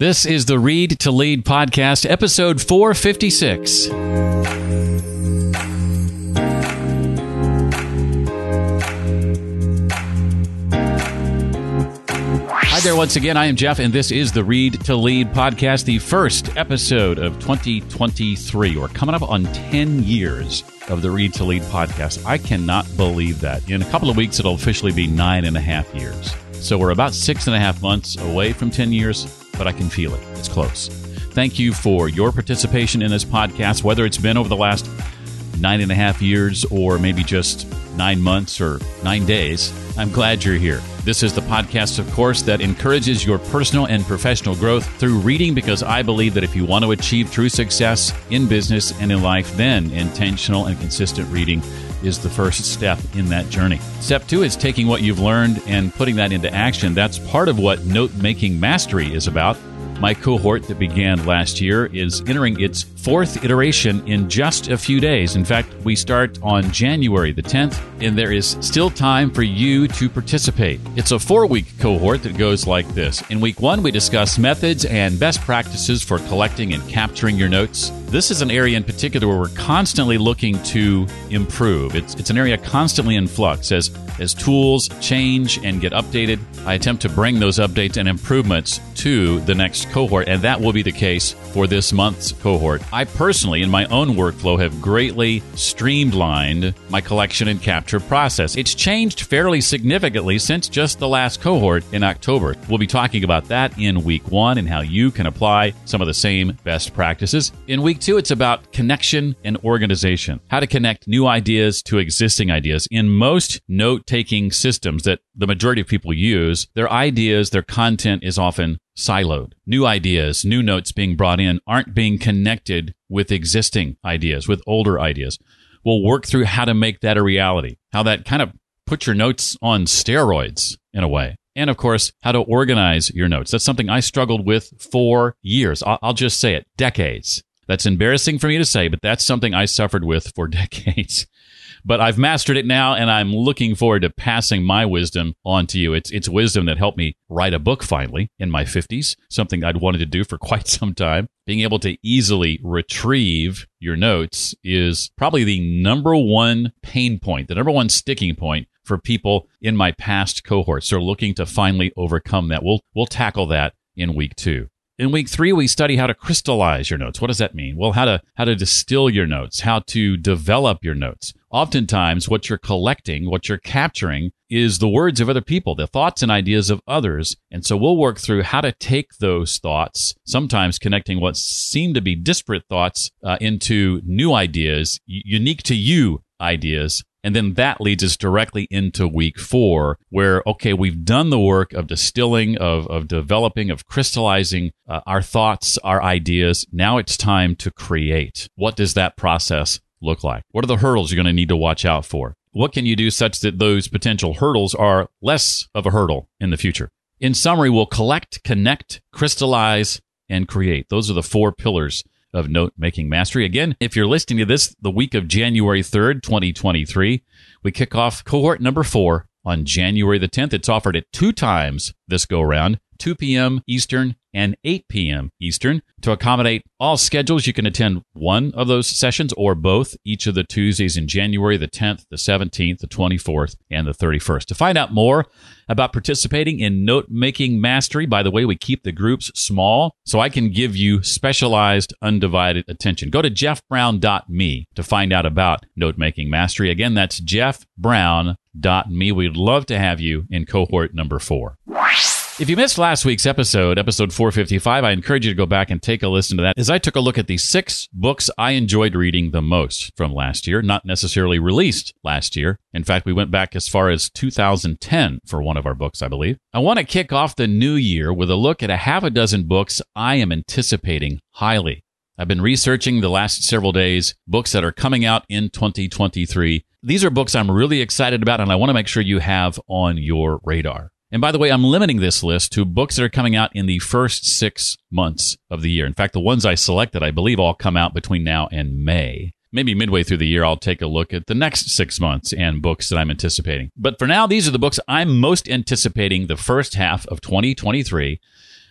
This is the Read to Lead podcast, episode 456. Hi there, once again. I am Jeff, and this is the Read to Lead podcast, the first episode of 2023. We're coming up on 10 years of the Read to Lead podcast. I cannot believe that. In a couple of weeks, it'll officially be nine and a half years. So we're about six and a half months away from 10 years, but I can feel it. It's close. Thank you for your participation in this podcast, whether it's been over the last nine and a half years or maybe just nine months or nine days. I'm glad you're here. This is the podcast, of course, that encourages your personal and professional growth through reading because I believe that if you want to achieve true success in business and in life, then intentional and consistent reading is the first step in that journey. Step two is taking what you've learned and putting that into action. That's part of what note making mastery is about. My cohort that began last year is entering its fourth iteration in just a few days. In fact, we start on January the 10th, and there is still time for you to participate. It's a four week cohort that goes like this. In week one, we discuss methods and best practices for collecting and capturing your notes. This is an area in particular where we're constantly looking to improve. It's, it's an area constantly in flux as, as tools change and get updated. I attempt to bring those updates and improvements to the next cohort, and that will be the case for this month's cohort. I personally, in my own workflow, have greatly streamlined my collection and capture process. It's changed fairly significantly since just the last cohort in October. We'll be talking about that in week one and how you can apply some of the same best practices. In week two, it's about connection and organization, how to connect new ideas to existing ideas. In most note taking systems that the majority of people use, their ideas, their content is often siloed. New ideas, new notes being brought in aren't being connected with existing ideas, with older ideas. We'll work through how to make that a reality, how that kind of puts your notes on steroids in a way. And of course, how to organize your notes. That's something I struggled with for years. I'll, just say it, decades. That's embarrassing for me to say, but that's something I suffered with for decades but I've mastered it now and I'm looking forward to passing my wisdom on to you. It's, it's wisdom that helped me write a book finally in my 50s, something I'd wanted to do for quite some time. Being able to easily retrieve your notes is probably the number one pain point, the number one sticking point for people in my past cohorts. are looking to finally overcome that. We'll, we'll tackle that in week two. In week three, we study how to crystallize your notes. What does that mean? Well, how to, how to distill your notes, how to develop your notes. Oftentimes, what you're collecting, what you're capturing is the words of other people, the thoughts and ideas of others. And so we'll work through how to take those thoughts, sometimes connecting what seem to be disparate thoughts uh, into new ideas, unique to you ideas and then that leads us directly into week four, where, okay, we've done the work of distilling, of, of developing, of crystallizing uh, our thoughts, our ideas. Now it's time to create. What does that process look like? What are the hurdles you're going to need to watch out for? What can you do such that those potential hurdles are less of a hurdle in the future? In summary, we'll collect, connect, crystallize, and create. Those are the four pillars of note making mastery. Again, if you're listening to this the week of January 3rd, 2023, we kick off cohort number four on January the 10th. It's offered at two times this go around, 2 p.m. Eastern and 8 p.m. Eastern. To accommodate all schedules, you can attend one of those sessions or both each of the Tuesdays in January, the 10th, the 17th, the 24th, and the 31st. To find out more about participating in note making mastery, by the way, we keep the groups small so I can give you specialized, undivided attention. Go to jeffbrown.me to find out about note making mastery. Again, that's jeffbrown.me. We'd love to have you in cohort number four. If you missed last week's episode, episode 455, I encourage you to go back and take a listen to that as I took a look at the six books I enjoyed reading the most from last year, not necessarily released last year. In fact, we went back as far as 2010 for one of our books, I believe. I want to kick off the new year with a look at a half a dozen books I am anticipating highly. I've been researching the last several days books that are coming out in 2023. These are books I'm really excited about and I want to make sure you have on your radar. And by the way, I'm limiting this list to books that are coming out in the first six months of the year. In fact, the ones I selected, I believe, all come out between now and May. Maybe midway through the year, I'll take a look at the next six months and books that I'm anticipating. But for now, these are the books I'm most anticipating the first half of 2023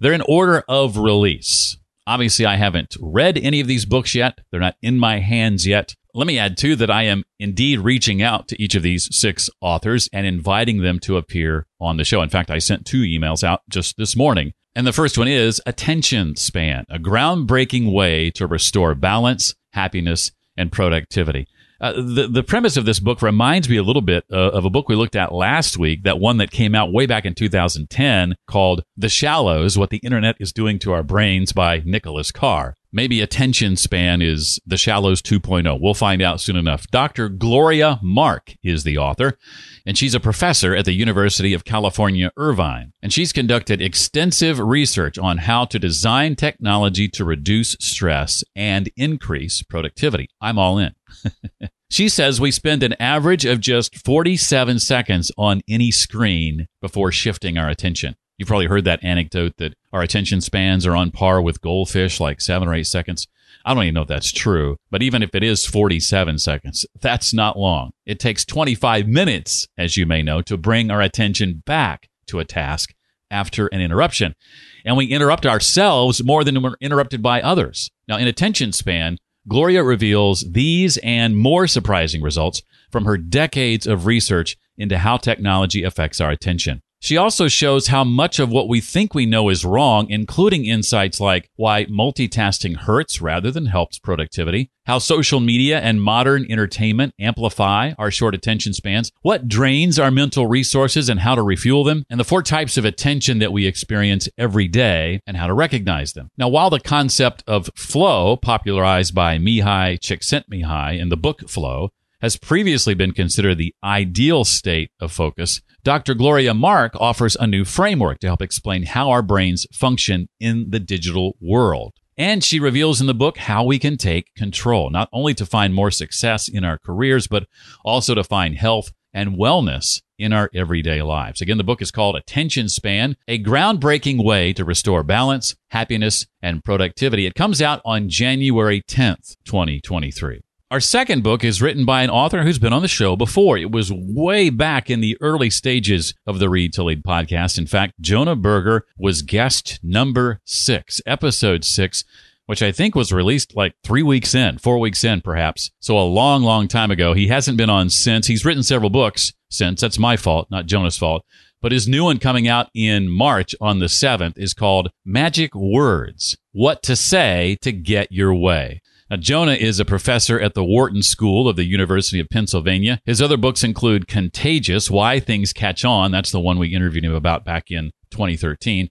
They're in order of release. Obviously, I haven't read any of these books yet. They're not in my hands yet. Let me add, too, that I am indeed reaching out to each of these six authors and inviting them to appear on the show. In fact, I sent two emails out just this morning. And the first one is Attention Span, a groundbreaking way to restore balance, happiness, and productivity. Uh, the the premise of this book reminds me a little bit uh, of a book we looked at last week, that one that came out way back in 2010 called The Shallows: What the Internet is Doing to Our Brains by Nicholas Carr. Maybe attention span is The Shallows 2.0. We'll find out soon enough. Dr. Gloria Mark is the author and she's a professor at the University of California, Irvine. And she's conducted extensive research on how to design technology to reduce stress and increase productivity. I'm all in. she says we spend an average of just 47 seconds on any screen before shifting our attention. You've probably heard that anecdote that our attention spans are on par with goldfish, like seven or eight seconds. I don't even know if that's true, but even if it is 47 seconds, that's not long. It takes 25 minutes, as you may know, to bring our attention back to a task after an interruption. And we interrupt ourselves more than we're interrupted by others. Now, in attention span, Gloria reveals these and more surprising results from her decades of research into how technology affects our attention. She also shows how much of what we think we know is wrong, including insights like why multitasking hurts rather than helps productivity, how social media and modern entertainment amplify our short attention spans, what drains our mental resources and how to refuel them, and the four types of attention that we experience every day and how to recognize them. Now, while the concept of flow, popularized by Mihaly Csikszentmihalyi in the book Flow, has previously been considered the ideal state of focus, Dr. Gloria Mark offers a new framework to help explain how our brains function in the digital world. And she reveals in the book how we can take control, not only to find more success in our careers, but also to find health and wellness in our everyday lives. Again, the book is called Attention Span, a groundbreaking way to restore balance, happiness, and productivity. It comes out on January 10th, 2023. Our second book is written by an author who's been on the show before. It was way back in the early stages of the Read to Lead podcast. In fact, Jonah Berger was guest number six, episode six, which I think was released like three weeks in, four weeks in, perhaps. So a long, long time ago. He hasn't been on since. He's written several books since. That's my fault, not Jonah's fault. But his new one coming out in March on the 7th is called Magic Words What to Say to Get Your Way. Now, Jonah is a professor at the Wharton School of the University of Pennsylvania. His other books include Contagious, Why Things Catch On. That's the one we interviewed him about back in 2013,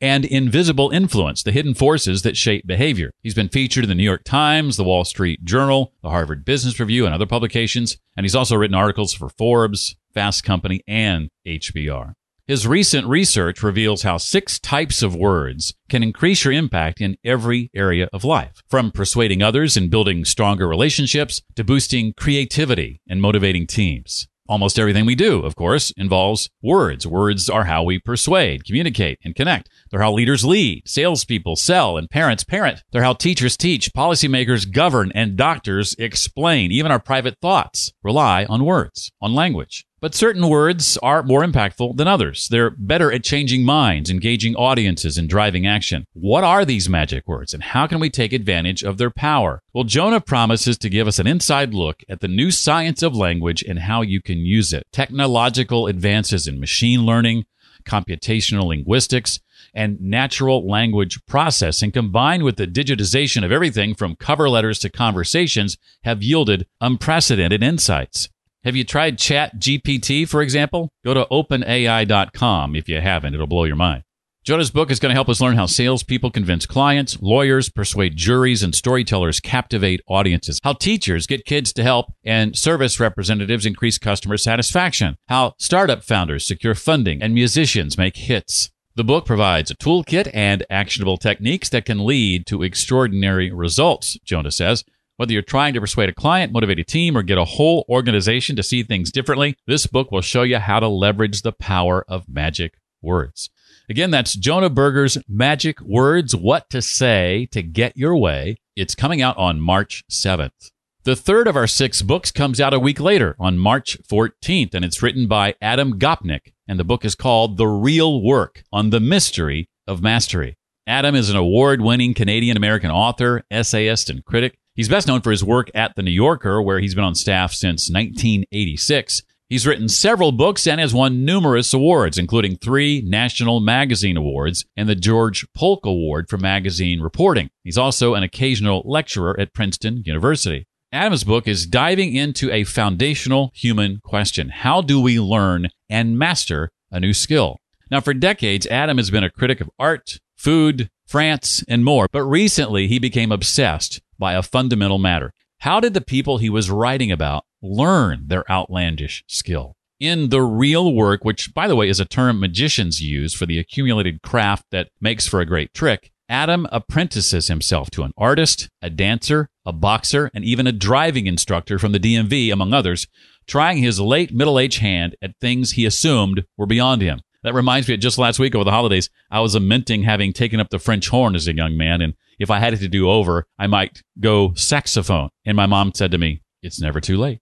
and Invisible Influence, the hidden forces that shape behavior. He's been featured in the New York Times, the Wall Street Journal, the Harvard Business Review, and other publications, and he's also written articles for Forbes, Fast Company, and HBR. His recent research reveals how six types of words can increase your impact in every area of life, from persuading others and building stronger relationships to boosting creativity and motivating teams. Almost everything we do, of course, involves words. Words are how we persuade, communicate, and connect. They're how leaders lead, salespeople sell, and parents parent. They're how teachers teach, policymakers govern, and doctors explain. Even our private thoughts rely on words, on language. But certain words are more impactful than others. They're better at changing minds, engaging audiences, and driving action. What are these magic words, and how can we take advantage of their power? Well, Jonah promises to give us an inside look at the new science of language and how you can use it. Technological advances in machine learning, computational linguistics, and natural language processing combined with the digitization of everything from cover letters to conversations have yielded unprecedented insights. Have you tried Chat GPT, for example? Go to openai.com if you haven't. It'll blow your mind. Jonah's book is going to help us learn how salespeople convince clients, lawyers persuade juries, and storytellers captivate audiences. How teachers get kids to help and service representatives increase customer satisfaction. How startup founders secure funding and musicians make hits. The book provides a toolkit and actionable techniques that can lead to extraordinary results, Jonah says. Whether you're trying to persuade a client, motivate a team, or get a whole organization to see things differently, this book will show you how to leverage the power of magic words. Again, that's Jonah Berger's Magic Words What to Say to Get Your Way. It's coming out on March 7th. The third of our six books comes out a week later on March 14th, and it's written by Adam Gopnik. And the book is called The Real Work on the Mystery of Mastery. Adam is an award winning Canadian American author, essayist, and critic. He's best known for his work at The New Yorker, where he's been on staff since 1986. He's written several books and has won numerous awards, including three National Magazine Awards and the George Polk Award for Magazine Reporting. He's also an occasional lecturer at Princeton University. Adam's book is diving into a foundational human question How do we learn and master a new skill? Now, for decades, Adam has been a critic of art, food, France, and more, but recently he became obsessed by a fundamental matter. How did the people he was writing about learn their outlandish skill? In the real work, which, by the way, is a term magicians use for the accumulated craft that makes for a great trick, Adam apprentices himself to an artist, a dancer, a boxer, and even a driving instructor from the DMV, among others, trying his late middle aged hand at things he assumed were beyond him. That reminds me, of just last week over the holidays, I was lamenting having taken up the French horn as a young man and if I had it to do over, I might go saxophone. And my mom said to me, it's never too late.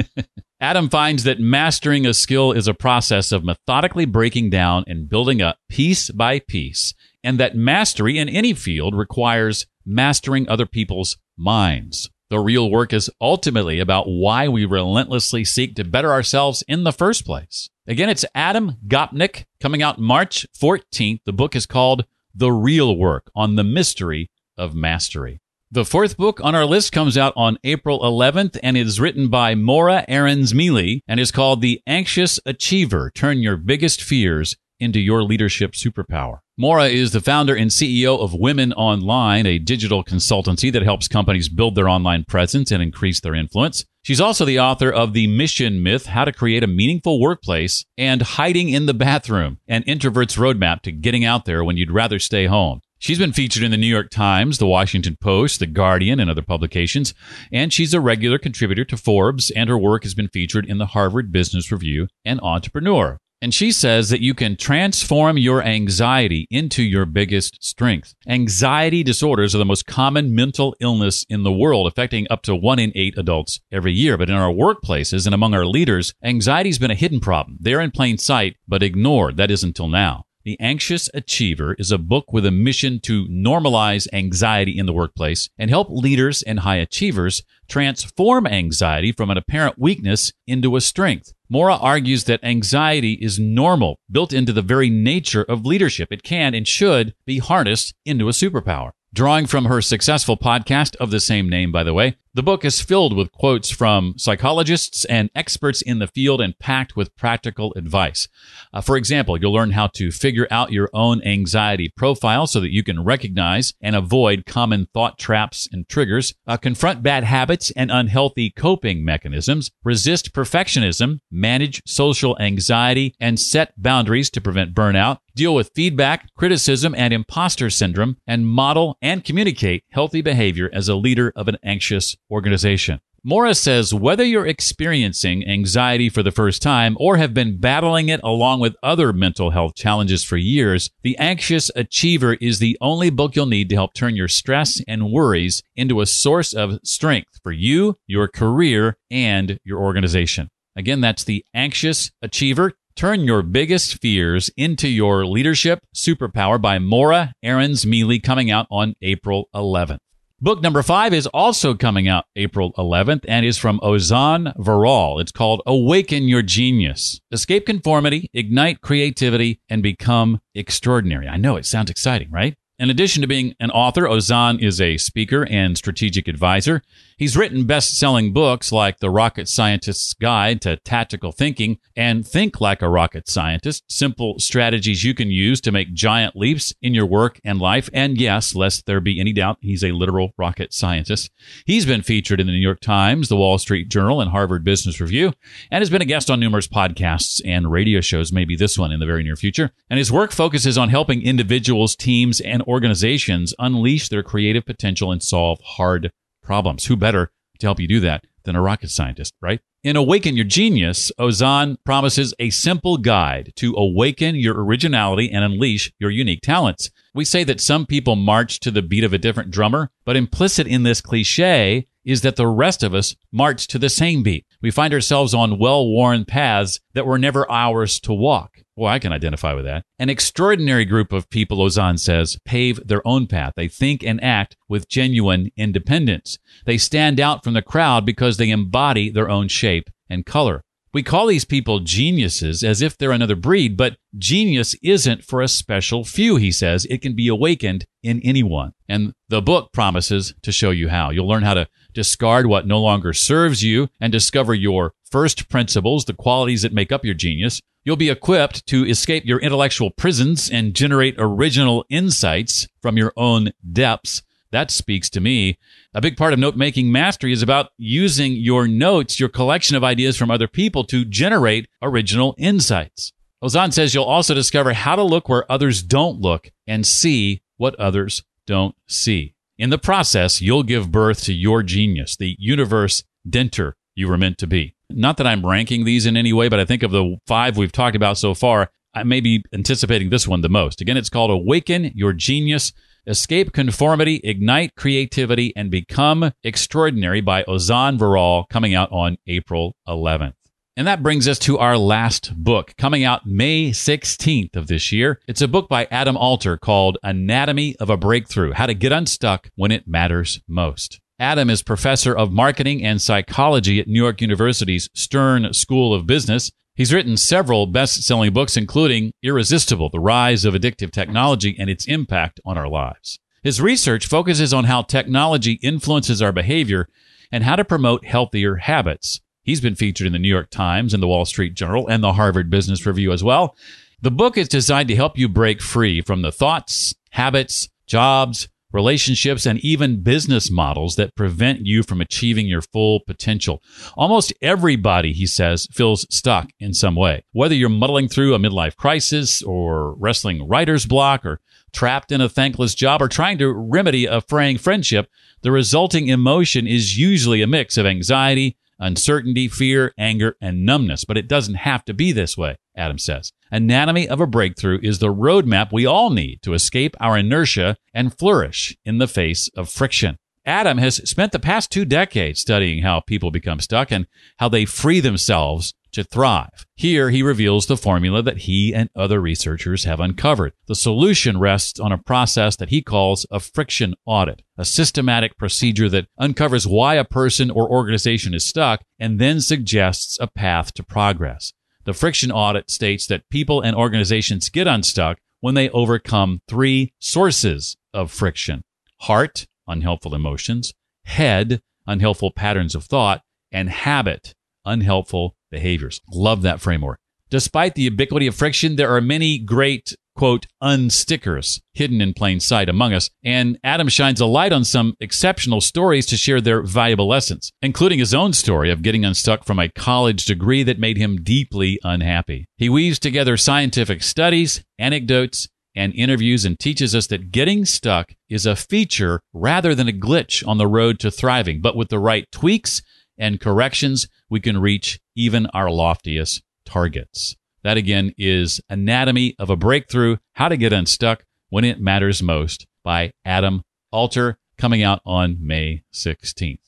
Adam finds that mastering a skill is a process of methodically breaking down and building up piece by piece, and that mastery in any field requires mastering other people's minds. The real work is ultimately about why we relentlessly seek to better ourselves in the first place. Again, it's Adam Gopnik coming out March 14th. The book is called the Real Work on the Mystery of Mastery. The fourth book on our list comes out on April 11th and is written by Morra Aarons-Mele and is called The Anxious Achiever Turn Your Biggest Fears into Your Leadership Superpower. Morra is the founder and CEO of Women Online, a digital consultancy that helps companies build their online presence and increase their influence. She's also the author of The Mission Myth How to Create a Meaningful Workplace and Hiding in the Bathroom, an introvert's roadmap to getting out there when you'd rather stay home. She's been featured in the New York Times, the Washington Post, the Guardian, and other publications, and she's a regular contributor to Forbes, and her work has been featured in the Harvard Business Review and Entrepreneur. And she says that you can transform your anxiety into your biggest strength. Anxiety disorders are the most common mental illness in the world, affecting up to one in eight adults every year. But in our workplaces and among our leaders, anxiety's been a hidden problem. They're in plain sight, but ignored. That is until now. The Anxious Achiever is a book with a mission to normalize anxiety in the workplace and help leaders and high achievers transform anxiety from an apparent weakness into a strength. Morra argues that anxiety is normal, built into the very nature of leadership. It can and should be harnessed into a superpower. Drawing from her successful podcast of the same name, by the way, the book is filled with quotes from psychologists and experts in the field and packed with practical advice. Uh, for example, you'll learn how to figure out your own anxiety profile so that you can recognize and avoid common thought traps and triggers, uh, confront bad habits and unhealthy coping mechanisms, resist perfectionism, manage social anxiety, and set boundaries to prevent burnout, deal with feedback, criticism, and imposter syndrome, and model and communicate healthy behavior as a leader of an anxious organization. Morra says whether you're experiencing anxiety for the first time or have been battling it along with other mental health challenges for years, The Anxious Achiever is the only book you'll need to help turn your stress and worries into a source of strength for you, your career, and your organization. Again, that's The Anxious Achiever. Turn your biggest fears into your leadership superpower by Morra Aarons Mele coming out on April 11th. Book number five is also coming out April 11th and is from Ozan Varol. It's called Awaken Your Genius. Escape conformity, ignite creativity, and become extraordinary. I know it sounds exciting, right? In addition to being an author, Ozan is a speaker and strategic advisor. He's written best selling books like The Rocket Scientist's Guide to Tactical Thinking and Think Like a Rocket Scientist Simple Strategies You Can Use to Make Giant Leaps in Your Work and Life. And yes, lest there be any doubt, he's a literal rocket scientist. He's been featured in the New York Times, the Wall Street Journal, and Harvard Business Review, and has been a guest on numerous podcasts and radio shows, maybe this one in the very near future. And his work focuses on helping individuals, teams, and organizations unleash their creative potential and solve hard problems. Who better to help you do that than a rocket scientist, right? In Awaken Your Genius, Ozan promises a simple guide to awaken your originality and unleash your unique talents. We say that some people march to the beat of a different drummer, but implicit in this cliche is that the rest of us march to the same beat. We find ourselves on well worn paths that were never ours to walk. Well, I can identify with that. An extraordinary group of people, Ozan says, pave their own path. They think and act with genuine independence. They stand out from the crowd because they embody their own shape and color. We call these people geniuses as if they're another breed, but genius isn't for a special few, he says. It can be awakened in anyone. And the book promises to show you how. You'll learn how to discard what no longer serves you and discover your first principles, the qualities that make up your genius. You'll be equipped to escape your intellectual prisons and generate original insights from your own depths. That speaks to me. A big part of note making mastery is about using your notes, your collection of ideas from other people to generate original insights. Ozan says you'll also discover how to look where others don't look and see what others don't see. In the process, you'll give birth to your genius, the universe denter you were meant to be. Not that I'm ranking these in any way, but I think of the five we've talked about so far, I may be anticipating this one the most. Again, it's called Awaken Your Genius, Escape Conformity, Ignite Creativity, and Become Extraordinary by Ozan Varol, coming out on April 11th. And that brings us to our last book, coming out May 16th of this year. It's a book by Adam Alter called Anatomy of a Breakthrough How to Get Unstuck When It Matters Most. Adam is professor of marketing and psychology at New York University's Stern School of Business. He's written several best selling books, including Irresistible The Rise of Addictive Technology and Its Impact on Our Lives. His research focuses on how technology influences our behavior and how to promote healthier habits. He's been featured in the New York Times and the Wall Street Journal and the Harvard Business Review as well. The book is designed to help you break free from the thoughts, habits, jobs, relationships, and even business models that prevent you from achieving your full potential. Almost everybody, he says, feels stuck in some way. Whether you're muddling through a midlife crisis or wrestling writer's block or trapped in a thankless job or trying to remedy a fraying friendship, the resulting emotion is usually a mix of anxiety, uncertainty, fear, anger, and numbness. But it doesn't have to be this way, Adam says. Anatomy of a Breakthrough is the roadmap we all need to escape our inertia and flourish in the face of friction. Adam has spent the past two decades studying how people become stuck and how they free themselves to thrive. Here he reveals the formula that he and other researchers have uncovered. The solution rests on a process that he calls a friction audit, a systematic procedure that uncovers why a person or organization is stuck and then suggests a path to progress. The friction audit states that people and organizations get unstuck when they overcome three sources of friction heart, unhelpful emotions, head, unhelpful patterns of thought, and habit, unhelpful behaviors. Love that framework. Despite the ubiquity of friction, there are many great, quote, unstickers hidden in plain sight among us, and Adam shines a light on some exceptional stories to share their valuable lessons, including his own story of getting unstuck from a college degree that made him deeply unhappy. He weaves together scientific studies, anecdotes, and interviews and teaches us that getting stuck is a feature rather than a glitch on the road to thriving, but with the right tweaks and corrections, we can reach even our loftiest targets. That again is Anatomy of a Breakthrough How to Get Unstuck When It Matters Most by Adam Alter, coming out on May 16th.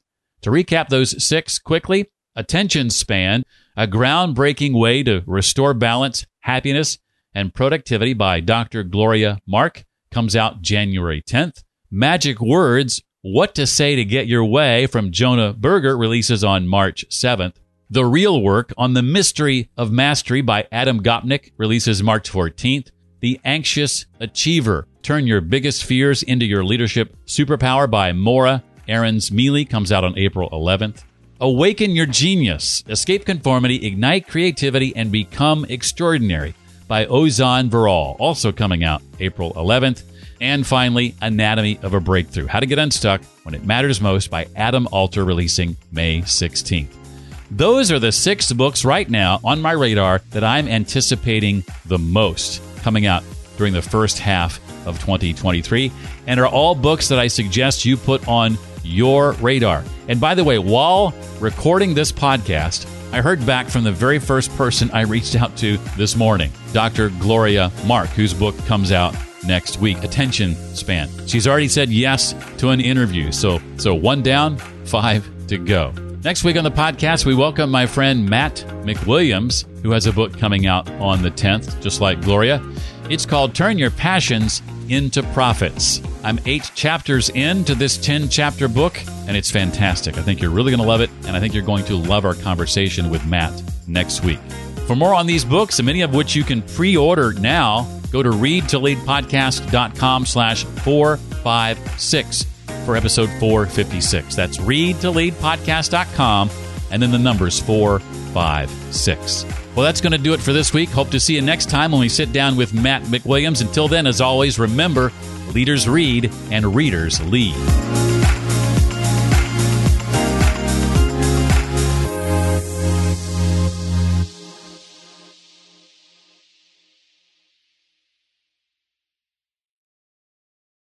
To recap those six quickly attention span, a groundbreaking way to restore balance, happiness, and productivity by Dr. Gloria Mark comes out January 10th. Magic Words what to Say to Get Your Way from Jonah Berger releases on March 7th. The Real Work on the Mystery of Mastery by Adam Gopnik releases March 14th. The Anxious Achiever Turn Your Biggest Fears into Your Leadership Superpower by Morra Aarons Mele comes out on April 11th. Awaken Your Genius Escape Conformity, Ignite Creativity, and Become Extraordinary by Ozan Varol, also coming out April 11th. And finally, Anatomy of a Breakthrough How to Get Unstuck When It Matters Most by Adam Alter, releasing May 16th. Those are the six books right now on my radar that I'm anticipating the most coming out during the first half of 2023, and are all books that I suggest you put on your radar. And by the way, while recording this podcast, I heard back from the very first person I reached out to this morning, Dr. Gloria Mark, whose book comes out next week. Attention span. She's already said yes to an interview. So so one down, five to go. Next week on the podcast, we welcome my friend Matt McWilliams, who has a book coming out on the 10th, just like Gloria. It's called Turn Your Passions into Profits. I'm eight chapters into this 10 chapter book, and it's fantastic. I think you're really going to love it, and I think you're going to love our conversation with Matt next week. For more on these books, and many of which you can pre-order now, go to readtoleadpodcast.com slash 456 for episode 456. That's readtoleadpodcast.com and then the numbers 456. Well, that's going to do it for this week. Hope to see you next time when we sit down with Matt McWilliams. Until then, as always, remember leaders read and readers lead.